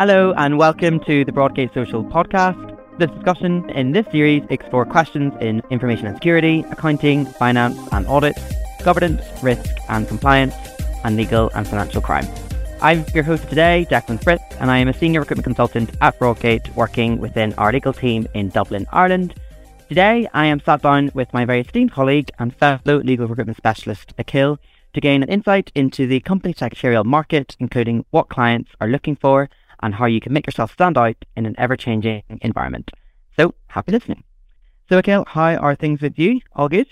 Hello, and welcome to the Broadgate Social podcast. The discussion in this series explore questions in information and security, accounting, finance and audit, governance, risk and compliance, and legal and financial crime. I'm your host today, Declan Frith, and I am a senior recruitment consultant at Broadgate working within our legal team in Dublin, Ireland. Today, I am sat down with my very esteemed colleague and fellow legal recruitment specialist, Akil, to gain an insight into the company secretarial market, including what clients are looking for and how you can make yourself stand out in an ever changing environment. So, happy listening. So, Akil, how are things with you? All good?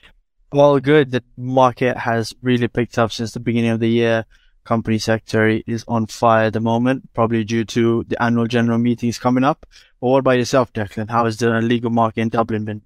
All good. The market has really picked up since the beginning of the year. Company sector is on fire at the moment, probably due to the annual general meetings coming up. But what about yourself, Declan? How has the legal market in Dublin been?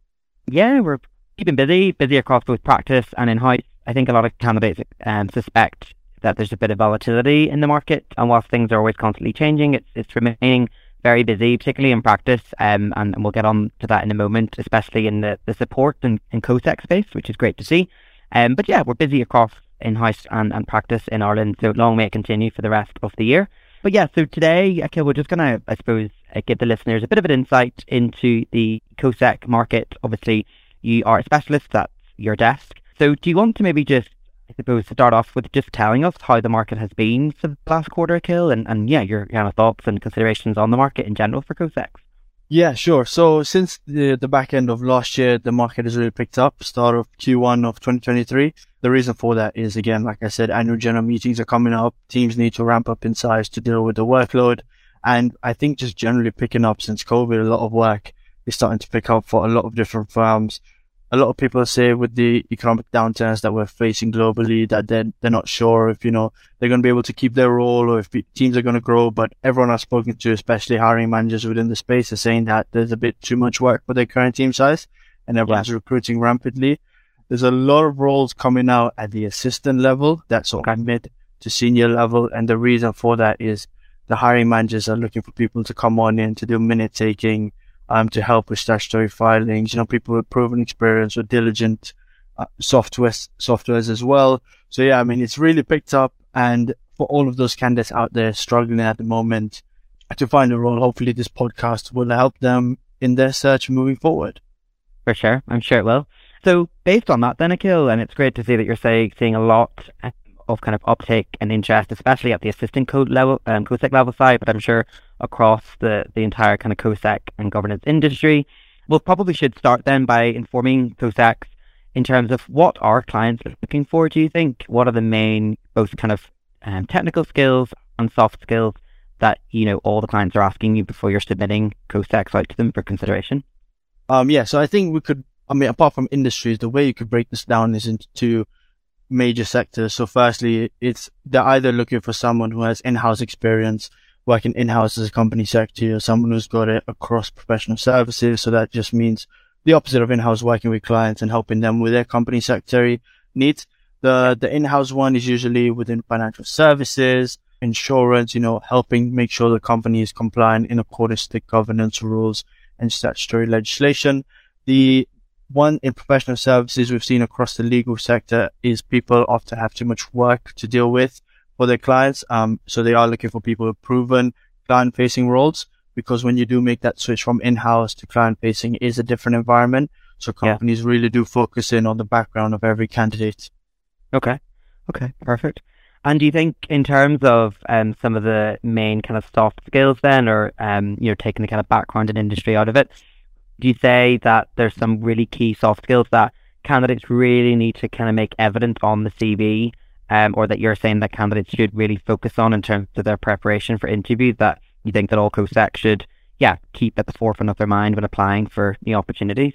Yeah, we're keeping busy, busy across both practice and in house. I think a lot of candidates um, suspect that there's a bit of volatility in the market. And whilst things are always constantly changing, it's, it's remaining very busy, particularly in practice. Um, and, and we'll get on to that in a moment, especially in the, the support and, and COSEC space, which is great to see. Um, but yeah, we're busy across in-house and, and practice in Ireland. So long may it continue for the rest of the year. But yeah, so today, okay, we're just going to, I suppose, uh, give the listeners a bit of an insight into the COSEC market. Obviously, you are a specialist at your desk. So do you want to maybe just I suppose to start off with just telling us how the market has been for the last quarter, Akil, and, and yeah, your kind of thoughts and considerations on the market in general for COSECs. Yeah, sure. So since the, the back end of last year, the market has really picked up, start of Q1 of 2023. The reason for that is, again, like I said, annual general meetings are coming up. Teams need to ramp up in size to deal with the workload. And I think just generally picking up since COVID, a lot of work is starting to pick up for a lot of different firms a lot of people say with the economic downturns that we're facing globally that they're, they're not sure if, you know, they're going to be able to keep their role or if teams are going to grow. But everyone I've spoken to, especially hiring managers within the space, are saying that there's a bit too much work for their current team size and everyone's yeah. recruiting rapidly. There's a lot of roles coming out at the assistant level, that's sort of mid to senior level. And the reason for that is the hiring managers are looking for people to come on in to do minute taking, um, to help with statutory filings. You know, people with proven experience or Diligent uh, software softwares as well. So yeah, I mean, it's really picked up. And for all of those candidates out there struggling at the moment to find a role, hopefully this podcast will help them in their search moving forward. For sure, I'm sure it will. So based on that, then Akil, and it's great to see that you're say, seeing a lot of kind of uptake and interest, especially at the assistant code level, um, COSEC level side, but I'm sure across the, the entire kind of COSEC and governance industry. We'll probably should start then by informing COSECs in terms of what our clients are looking for, do you think? What are the main, both kind of um, technical skills and soft skills that, you know, all the clients are asking you before you're submitting COSECs out to them for consideration? Um, yeah, so I think we could, I mean, apart from industries, the way you could break this down is into major sectors. So firstly, it's, they're either looking for someone who has in-house experience working in-house as a company secretary or someone who's got it across professional services. So that just means the opposite of in-house working with clients and helping them with their company secretary needs. The, the in-house one is usually within financial services, insurance, you know, helping make sure the company is compliant in accordance to governance rules and statutory legislation. The one in professional services we've seen across the legal sector is people often have too much work to deal with for their clients. Um, so they are looking for people with proven client facing roles because when you do make that switch from in-house to client facing is a different environment. So companies yeah. really do focus in on the background of every candidate. Okay. Okay. Perfect. And do you think in terms of um, some of the main kind of soft skills then, or, um, you know, taking the kind of background and industry out of it, do you say that there's some really key soft skills that candidates really need to kind of make evident on the CV um, or that you're saying that candidates should really focus on in terms of their preparation for interviews that you think that all COSEC should, yeah, keep at the forefront of their mind when applying for new opportunities?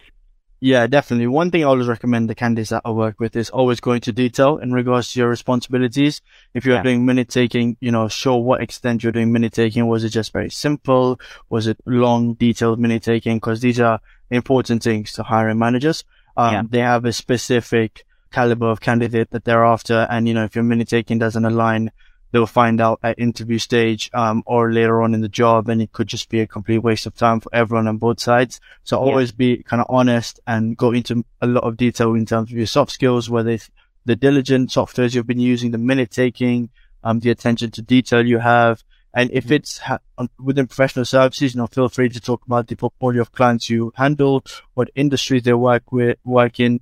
Yeah, definitely. One thing I always recommend the candidates that I work with is always go into detail in regards to your responsibilities. If you're yeah. doing minute taking, you know, show what extent you're doing minute taking. Was it just very simple? Was it long, detailed minute taking? Because these are important things to hiring managers. Um, yeah. they have a specific caliber of candidate that they're after. And, you know, if your minute taking doesn't align, they'll find out at interview stage, um, or later on in the job. And it could just be a complete waste of time for everyone on both sides. So yeah. always be kind of honest and go into a lot of detail in terms of your soft skills, whether it's the Diligent softwares you've been using, the minute taking, um, the attention to detail you have, And if it's ha- within professional services, you know, feel free to talk about the portfolio of clients you handle, what industries they work with, work in,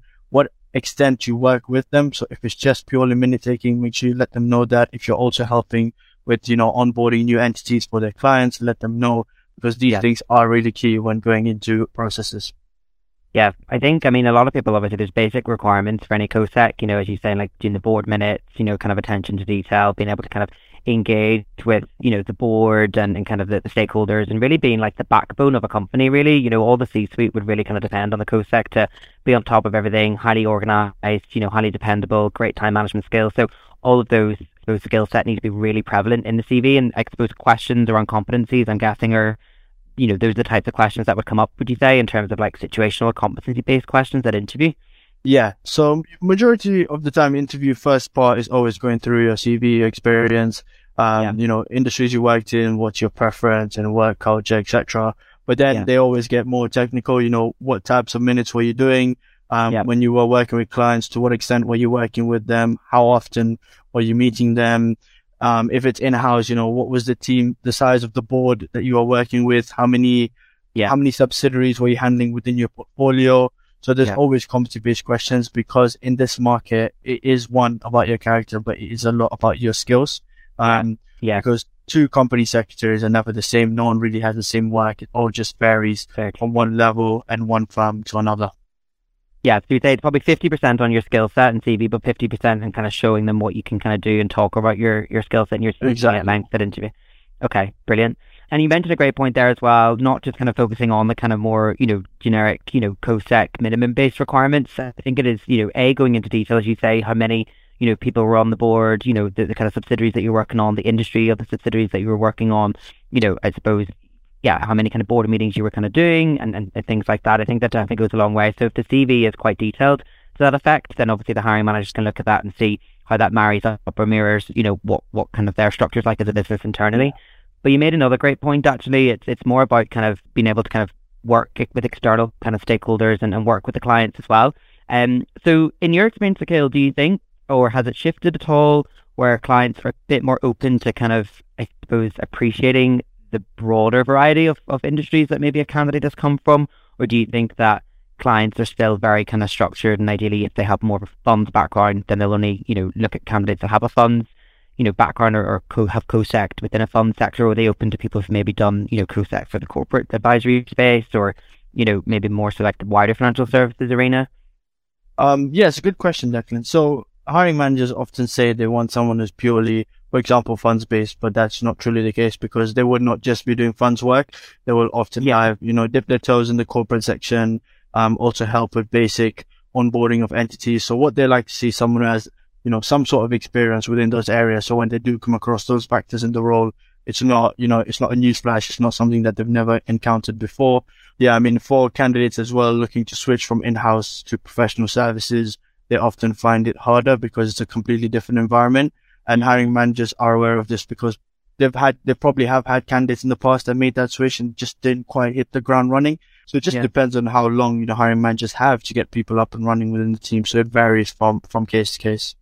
extent you work with them. So if it's just purely minute taking, make sure you let them know that. If you're also helping with, you know, onboarding new entities for their clients, let them know because these yeah. things are really key when going into processes. Yeah, I think, I mean, a lot of people, obviously, there's basic requirements for any COSEC, you know, as you say, like doing the board minutes, you know, kind of attention to detail, being able to kind of engage with, you know, the board and, and kind of the, the stakeholders and really being like the backbone of a company, really. You know, all the C suite would really kind of depend on the COSEC to be on top of everything, highly organized, you know, highly dependable, great time management skills. So all of those those skill set need to be really prevalent in the CV. And I suppose questions around competencies, I'm guessing, are you know, those are the types of questions that would come up, would you say, in terms of like situational competency based questions at interview? Yeah. So majority of the time interview first part is always going through your CV experience, um, yeah. you know, industries you worked in, what's your preference and work culture, etc. But then yeah. they always get more technical, you know, what types of minutes were you doing? Um, yeah. when you were working with clients, to what extent were you working with them? How often were you meeting them? Um, if it's in-house, you know, what was the team, the size of the board that you are working with? How many, yeah. how many subsidiaries were you handling within your portfolio? So there's yeah. always competency-based questions because in this market, it is one about your character, but it is a lot about your skills. Um, yeah. Because two company secretaries are never the same. No one really has the same work. It all just varies from one level and one firm to another yeah, so you'd say it's probably 50% on your skill set and CV, but 50% in kind of showing them what you can kind of do and talk about your, your skill set and your exactly. at length at interview. Okay, brilliant. And you mentioned a great point there as well, not just kind of focusing on the kind of more, you know, generic, you know, COSEC minimum based requirements. I think it is, you know, A, going into detail, as you say, how many, you know, people were on the board, you know, the, the kind of subsidiaries that you're working on, the industry of the subsidiaries that you were working on, you know, I suppose, yeah, how many kind of board meetings you were kind of doing and, and, and things like that. I think that definitely goes a long way. So if the CV is quite detailed to that effect, then obviously the hiring managers can look at that and see how that marries up or mirrors, you know, what, what kind of their structures like as a business internally. But you made another great point actually. It's it's more about kind of being able to kind of work with external kind of stakeholders and, and work with the clients as well. Um so in your experience, Akil, do you think or has it shifted at all where clients are a bit more open to kind of I suppose appreciating the broader variety of, of industries that maybe a candidate has come from? Or do you think that clients are still very kind of structured and ideally if they have more of a funds background, then they'll only, you know, look at candidates that have a funds, you know, background or, or co- have COSEC within a fund sector, or are they open to people who've maybe done, you know, COSEC for the corporate advisory space or, you know, maybe more so like the wider financial services arena? Um, yes, good question, Declan. So hiring managers often say they want someone who's purely for example, funds based, but that's not truly the case because they would not just be doing funds work. They will often yeah. you know, dip their toes in the corporate section, um, also help with basic onboarding of entities. So what they like to see someone has, you know, some sort of experience within those areas. So when they do come across those factors in the role, it's not, you know, it's not a new newsflash. It's not something that they've never encountered before. Yeah. I mean, for candidates as well looking to switch from in-house to professional services, they often find it harder because it's a completely different environment and hiring managers are aware of this because they've had, they probably have had candidates in the past that made that switch and just didn't quite hit the ground running. So it just yeah. depends on how long, you know, hiring managers have to get people up and running within the team. So it varies from, from case to case.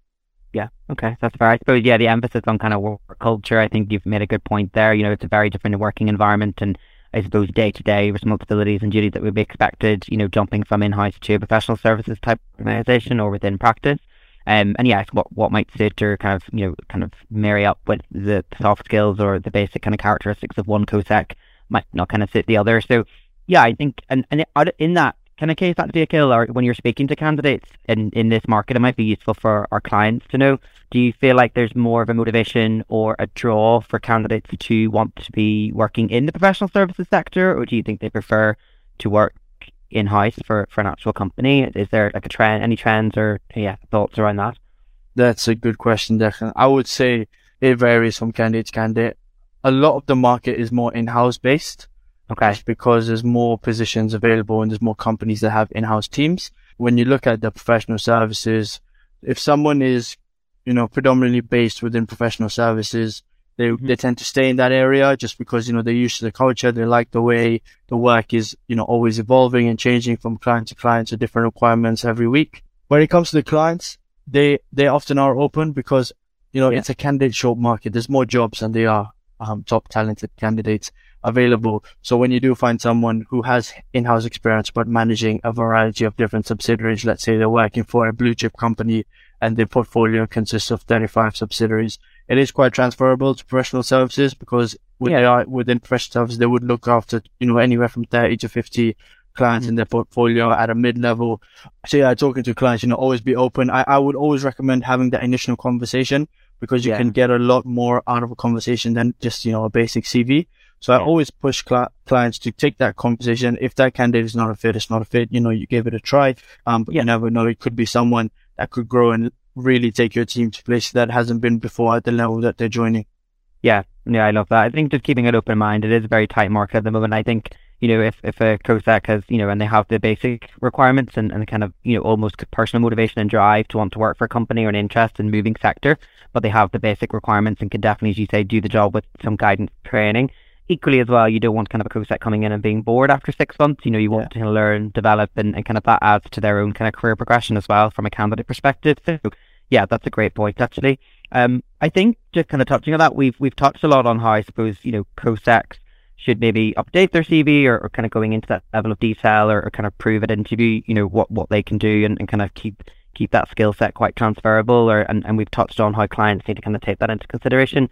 Yeah. Okay. That's fair. I suppose, yeah, the emphasis on kind of work culture, I think you've made a good point there. You know, it's a very different working environment and I suppose day to day responsibilities and duties that would be expected, you know, jumping from in house to a professional services type organization or within practice. Um, and yeah, what what might suit or kind of you know kind of marry up with the soft skills or the basic kind of characteristics of one COSEC might not kind of fit the other. So yeah, I think and and in that kind of case, that'd be Akil. Or when you're speaking to candidates in in this market, it might be useful for our clients to know. Do you feel like there's more of a motivation or a draw for candidates to want to be working in the professional services sector, or do you think they prefer to work in house for, for an actual company? Is there like a trend, any trends or yeah thoughts around that? That's a good question, Declan. I would say it varies from candidate to candidate. A lot of the market is more in-house based. Okay. because there's more positions available and there's more companies that have in-house teams. When you look at the professional services, if someone is, you know, predominantly based within professional services, they, mm-hmm. they tend to stay in that area just because, you know, they're used to the culture. They like the way the work is, you know, always evolving and changing from client to client to different requirements every week. When it comes to the clients, they, they often are open because, you know, yeah. it's a candidate short market. There's more jobs than there are um, top talented candidates available. So when you do find someone who has in-house experience, but managing a variety of different subsidiaries, let's say they're working for a blue chip company and their portfolio consists of 35 subsidiaries, it is quite transferable to professional services because yeah. within professional services, they would look after, you know, anywhere from 30 to 50 clients mm-hmm. in their portfolio at a mid level. So yeah, talking to clients, you know, always be open. I, I would always recommend having that initial conversation because you yeah. can get a lot more out of a conversation than just, you know, a basic CV. So I always push cl- clients to take that conversation. If that candidate is not a fit, it's not a fit. You know, you give it a try. Um, but yeah. you never know. It could be someone that could grow and really take your team to places that hasn't been before at the level that they're joining. Yeah. Yeah. I love that. I think just keeping an open mind. It is a very tight market at the moment. I think you know, if, if a COSEC has, you know, and they have the basic requirements and, and kind of, you know, almost personal motivation and drive to want to work for a company or an interest in moving sector, but they have the basic requirements and can definitely, as you say, do the job with some guidance training. Equally as well, you don't want kind of a COSEC coming in and being bored after six months. You know, you want yeah. to learn, develop, and, and kind of that adds to their own kind of career progression as well from a candidate perspective. So, yeah, that's a great point, actually. Um, I think just kind of touching on that, we've we've touched a lot on how I suppose you know COSECs should maybe update their CV or, or kind of going into that level of detail or, or, kind of prove at interview, you know, what, what they can do and, and kind of keep keep that skill set quite transferable or and, and we've touched on how clients need to kind of take that into consideration.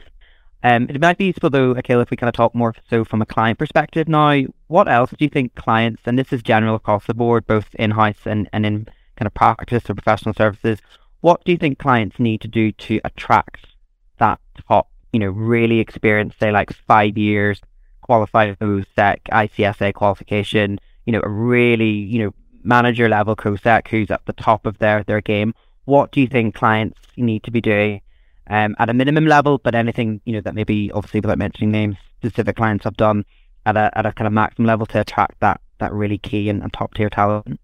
Um, it might be useful though, Akil, if we kind of talk more so from a client perspective now, what else do you think clients, and this is general across the board, both in-house and, and in kind of practice or professional services, what do you think clients need to do to attract that top, you know, really experienced, say like five years qualified COSEC, ICSA qualification, you know, a really, you know, manager level COSEC who's at the top of their, their game. What do you think clients need to be doing um, at a minimum level, but anything, you know, that maybe obviously without mentioning names, specific clients have done at a, at a kind of maximum level to attract that, that really key and, and top tier talent?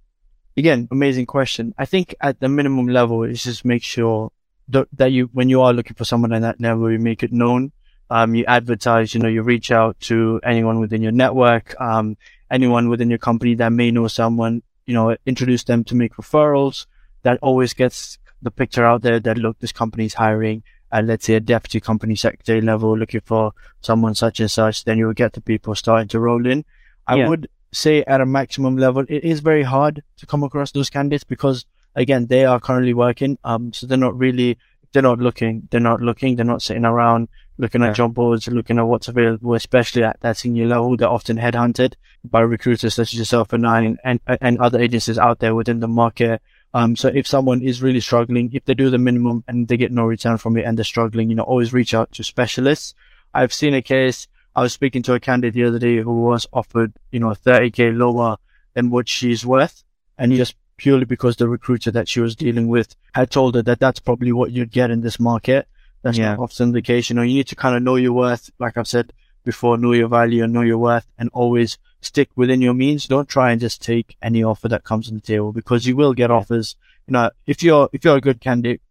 Again, amazing question. I think at the minimum level is just make sure that, that you, when you are looking for someone at that level, you make it known um, you advertise, you know, you reach out to anyone within your network, um, anyone within your company that may know someone, you know, introduce them to make referrals. That always gets the picture out there that look, this company is hiring at let's say a deputy company secretary level looking for someone such and such, then you'll get the people starting to roll in. I yeah. would say at a maximum level, it is very hard to come across those candidates because again, they are currently working. Um, so they're not really, they're not looking, they're not looking, they're not sitting around looking at job boards, looking at what's available, especially at that senior level. They're often headhunted by recruiters such as yourself and I and, and other agencies out there within the market. Um, so if someone is really struggling, if they do the minimum and they get no return from it and they're struggling, you know, always reach out to specialists. I've seen a case. I was speaking to a candidate the other day who was offered, you know, 30k lower than what she's worth. And just purely because the recruiter that she was dealing with had told her that that's probably what you'd get in this market. That's yeah. not often the case. You know, you need to kind of know your worth. Like I've said before, know your value and know your worth and always stick within your means. Don't try and just take any offer that comes on the table because you will get offers. You know, if you're, if you're a good candidate,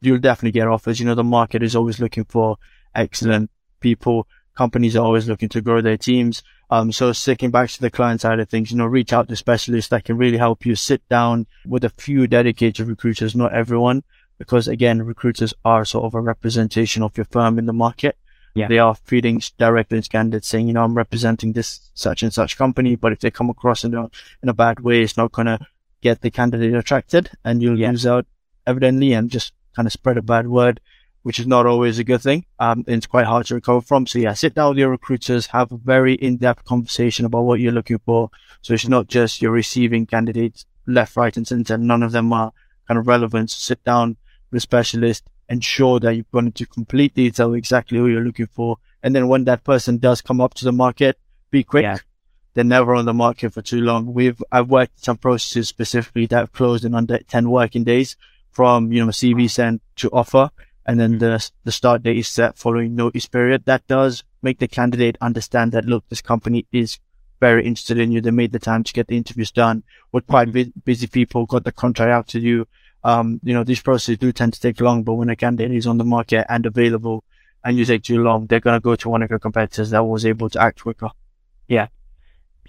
you'll definitely get offers. You know, the market is always looking for excellent people. Companies are always looking to grow their teams. Um, so sticking back to the client side of things, you know, reach out to specialists that can really help you sit down with a few dedicated recruiters, not everyone, because again, recruiters are sort of a representation of your firm in the market. Yeah. They are feeding directly into candidates saying, you know, I'm representing this such and such company, but if they come across in a, in a bad way, it's not going to get the candidate attracted and you'll yeah. lose out evidently and just kind of spread a bad word, which is not always a good thing. Um, it's quite hard to recover from. So yeah, sit down with your recruiters, have a very in-depth conversation about what you're looking for. So it's not just you're receiving candidates left, right and center. None of them are kind of relevant. So sit down, the specialist, ensure that you've gone into complete detail exactly who you're looking for. And then when that person does come up to the market, be quick. Yeah. They're never on the market for too long. We've, I've worked some processes specifically that have closed in under 10 working days from, you know, CV sent to offer. And then hmm. the, the start date is set following notice period. That does make the candidate understand that, look, this company is very interested in you. They made the time to get the interviews done. We're quite hmm. busy people, got the contract out to you um, you know, these processes do tend to take long, but when a candidate is on the market and available and you take too long, they're going to go to one of your competitors that was able to act quicker. Yeah.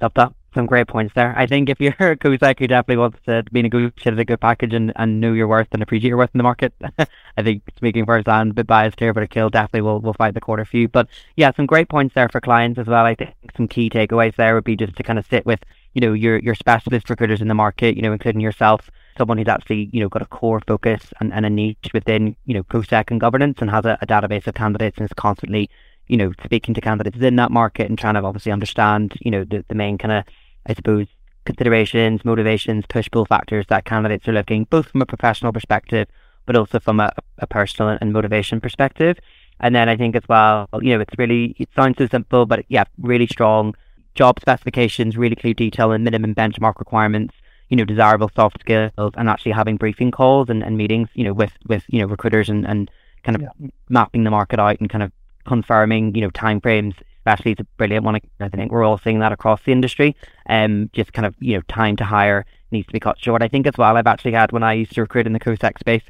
Love that. some great points there. I think if you're a COSEC who definitely wants to be negotiated a good package and, and know your worth and appreciate your worth in the market, I think speaking for I'm a bit biased here, but Akil definitely will, will fight the corner for you. But yeah, some great points there for clients as well. I think some key takeaways there would be just to kind of sit with, you know, your your specialist recruiters in the market, you know, including yourself, someone who's actually, you know, got a core focus and, and a niche within, you know, COSEC and governance and has a, a database of candidates and is constantly you know, speaking to candidates in that market and trying to obviously understand, you know, the, the main kind of, I suppose, considerations, motivations, push pull factors that candidates are looking, both from a professional perspective, but also from a, a personal and motivation perspective. And then I think as well, you know, it's really, it sounds so simple, but yeah, really strong job specifications, really clear detail and minimum benchmark requirements, you know, desirable soft skills and actually having briefing calls and, and meetings, you know, with, with, you know, recruiters and, and kind of yeah. mapping the market out and kind of confirming, you know, timeframes, especially is a brilliant one. I think we're all seeing that across the industry. Um, just kind of, you know, time to hire needs to be cut short. I think as well, I've actually had when I used to recruit in the COSEC space,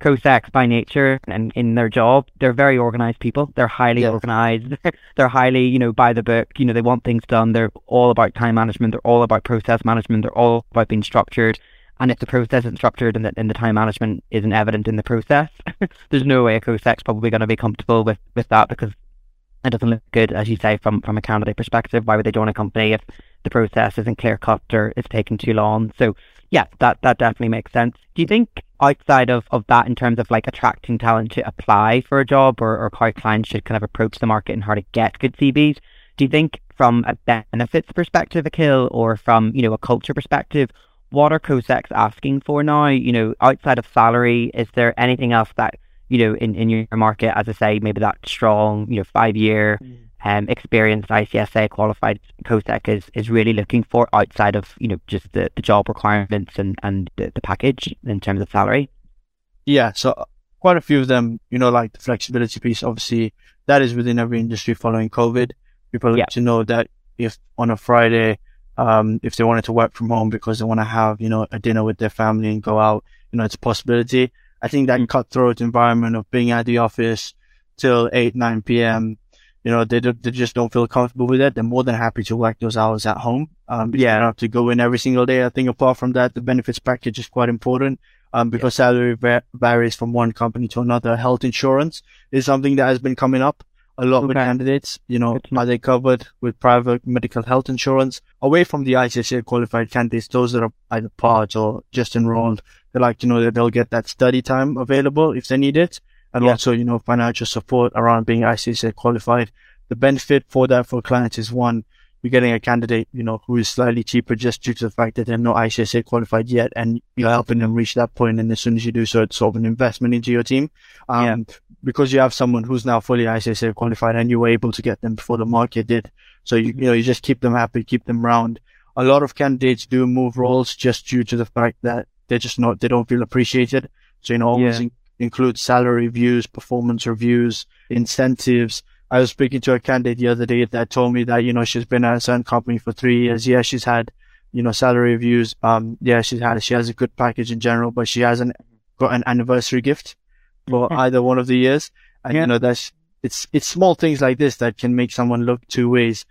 COSECs by nature and in their job, they're very organized people. They're highly yes. organized. they're highly, you know, by the book. You know, they want things done. They're all about time management. They're all about process management. They're all about being structured. And if the process isn't structured and the, and the time management isn't evident in the process, there's no way a COSEC's probably going to be comfortable with, with that because it doesn't look good, as you say, from, from a candidate perspective. Why would they join a company if the process isn't clear cut or it's taking too long? So, yeah, that, that definitely makes sense. Do you think outside of, of that, in terms of like attracting talent to apply for a job or, or how clients should kind of approach the market and how to get good CVs, do you think from a benefits perspective, Akil, or from, you know, a culture perspective, what are COSECs asking for now? You know, outside of salary, is there anything else that, you know, in, in your market, as I say, maybe that strong, you know, five year mm. Um, experienced ICSA qualified COSEC is, is really looking for outside of, you know, just the, the job requirements and, and the, the package in terms of salary? Yeah. So quite a few of them, you know, like the flexibility piece, obviously that is within every industry following COVID. People yeah. to know that if on a Friday, um, if they wanted to work from home because they want to have, you know, a dinner with their family and go out, you know, it's a possibility. I think that cutthroat environment of being at the office till 8, 9 p.m., you know, they, they just don't feel comfortable with it. They're more than happy to work those hours at home. Um, yeah. You don't have to go in every single day. I think apart from that, the benefits package is quite important. Um, because yeah. salary va- varies from one company to another. Health insurance is something that has been coming up a lot okay. with candidates. You know, are they covered with private medical health insurance? Away from the ICSA qualified candidates, those that are either part or just enrolled, they like to know that they'll get that study time available if they need it. And yeah. also, you know, financial support around being ICSA qualified. The benefit for that for clients is one, you're getting a candidate, you know, who is slightly cheaper just due to the fact that they're not ICSA qualified yet, and you're helping them reach that point. And as soon as you do so, it's sort of an investment into your team. Um, yeah. because you have someone who's now fully ICSA qualified, and you were able to get them before the market did. So you, you know, you just keep them happy, keep them round. A lot of candidates do move roles just due to the fact that they're just not, they don't feel appreciated. So, you know, always yeah. In, include salary reviews, performance reviews, incentives, I was speaking to a candidate the other day that told me that, you know, she's been at a certain company for three years. Yeah, she's had, you know, salary reviews. Um, yeah, she's had, she has a good package in general, but she hasn't got an anniversary gift for either one of the years. And, yeah. you know, that's, it's, it's small things like this that can make someone look two ways.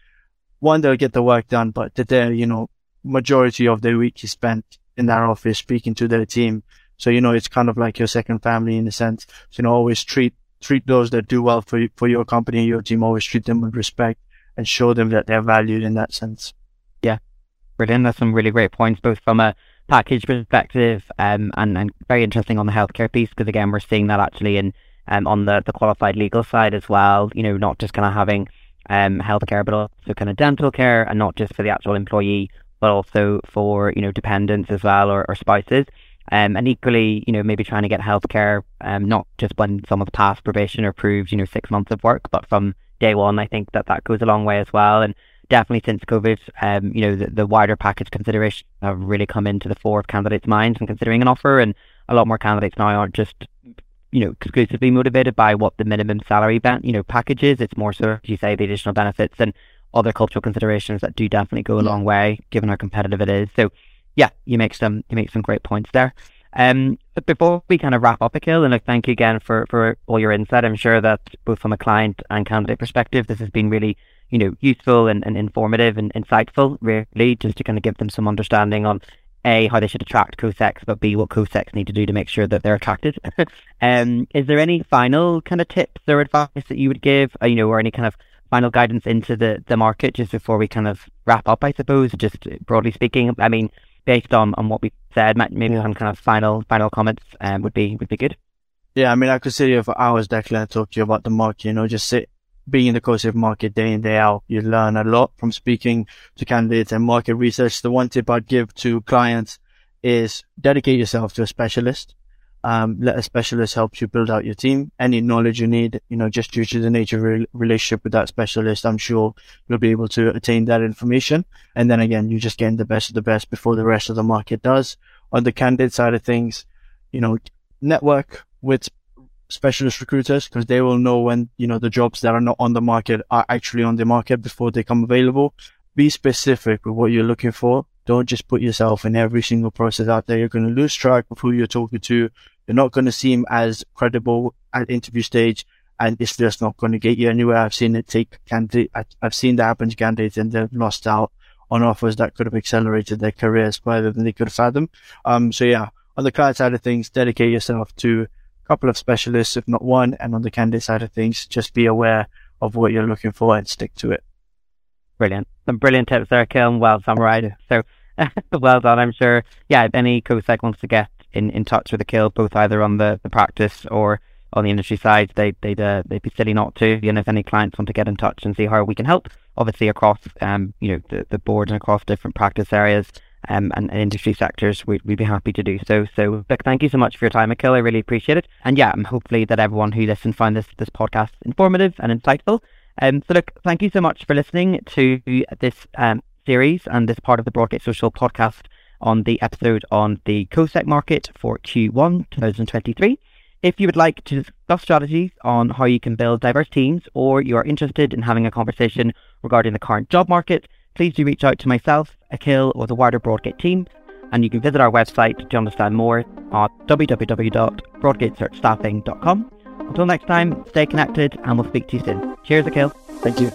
One, they'll get the work done, but that they're, you know, majority of their week is spent in that office speaking to their team. So, you know, it's kind of like your second family in a sense. So, you know, always treat treat those that do well for for your company, your team. Always treat them with respect and show them that they're valued in that sense. Yeah, brilliant. That's some really great points, both from a package perspective um, and and very interesting on the healthcare piece because again we're seeing that actually in um, on the the qualified legal side as well. You know, not just kind of having um healthcare, but also kind of dental care, and not just for the actual employee, but also for you know dependents as well or, or spouses. Um, and equally, you know, maybe trying to get healthcare, um, not just when someone's passed probation or proved, you know, six months of work, but from day one. I think that that goes a long way as well. And definitely since COVID, um, you know, the, the wider package considerations have really come into the fore of candidates' minds when considering an offer. And a lot more candidates now aren't just, you know, exclusively motivated by what the minimum salary, ben- you know, package is. It's more so, as you say, the additional benefits and other cultural considerations that do definitely go a long way, given how competitive it is. So yeah, you make some you make some great points there. Um, but before we kind of wrap up, Akil, and like, thank you again for, for all your insight. I'm sure that both from a client and candidate perspective, this has been really, you know, useful and, and informative and insightful, really, just to kind of give them some understanding on a, how they should attract co-secs, but B, what co-secs need to do to make sure that they're attracted. um, is there any final kind of tips or advice that you would give, uh, you know, or any kind of final guidance into the, the market just before we kind of wrap up, I suppose, just broadly speaking? I mean, based on, on what we said, maybe some kind of final final comments um, would be would be good. Yeah, I mean, I could sit here for hours, Declan, and talk to you about the market, you know, just sit being in the co-sec market day in, day out, you learn a lot from speaking to candidates and market research. The one tip I'd give to clients is dedicate yourself to a specialist. Um, let a specialist help you build out your team. Any knowledge you need, you know, just due to the nature of re- relationship with that specialist, I'm sure you'll be able to attain that information. And then again, you're just getting the best of the best before the rest of the market does. On the candidate side of things, you know, network with specialist recruiters because they will know when, you know, the jobs that are not on the market are actually on the market before they come available. Be specific with what you're looking for. Don't just put yourself in every single process out there. You're going to lose track of who you're talking to. You're not going to seem as credible at interview stage and it's just not going to get you anywhere. I've seen it take candidate. I've seen that happen to candidates and they've lost out on offers that could have accelerated their careers further than they could fathom. Um, so yeah, on the client side of things, dedicate yourself to a couple of specialists, if not one. And on the candidate side of things, just be aware of what you're looking for and stick to it. Brilliant. Some brilliant tips there, Akil. Well summarized. So well done, I'm sure. Yeah, if any co-sec wants to get in, in touch with Akil, both either on the, the practice or on the industry side, they, they'd, uh, they'd be silly not to. And if any clients want to get in touch and see how we can help, obviously across um, you know, the, the board and across different practice areas, um, and, and, industry sectors, we'd, we'd be happy to do so. So, look, thank you so much for your time, Akil. I really appreciate it. And yeah, hopefully that everyone who listened found this, this podcast informative and insightful. Um, so, look, thank you so much for listening to this um, series and this part of the Broadgate Social podcast on the episode on the COSEC market for Q1 2023. If you would like to discuss strategies on how you can build diverse teams or you are interested in having a conversation regarding the current job market, please do reach out to myself, Akil, or the wider Broadgate team, and you can visit our website to understand more at www.broadgatesearchstaffing.com. Until next time, stay connected and we'll speak to you soon. Cheers, Akil. Thank you.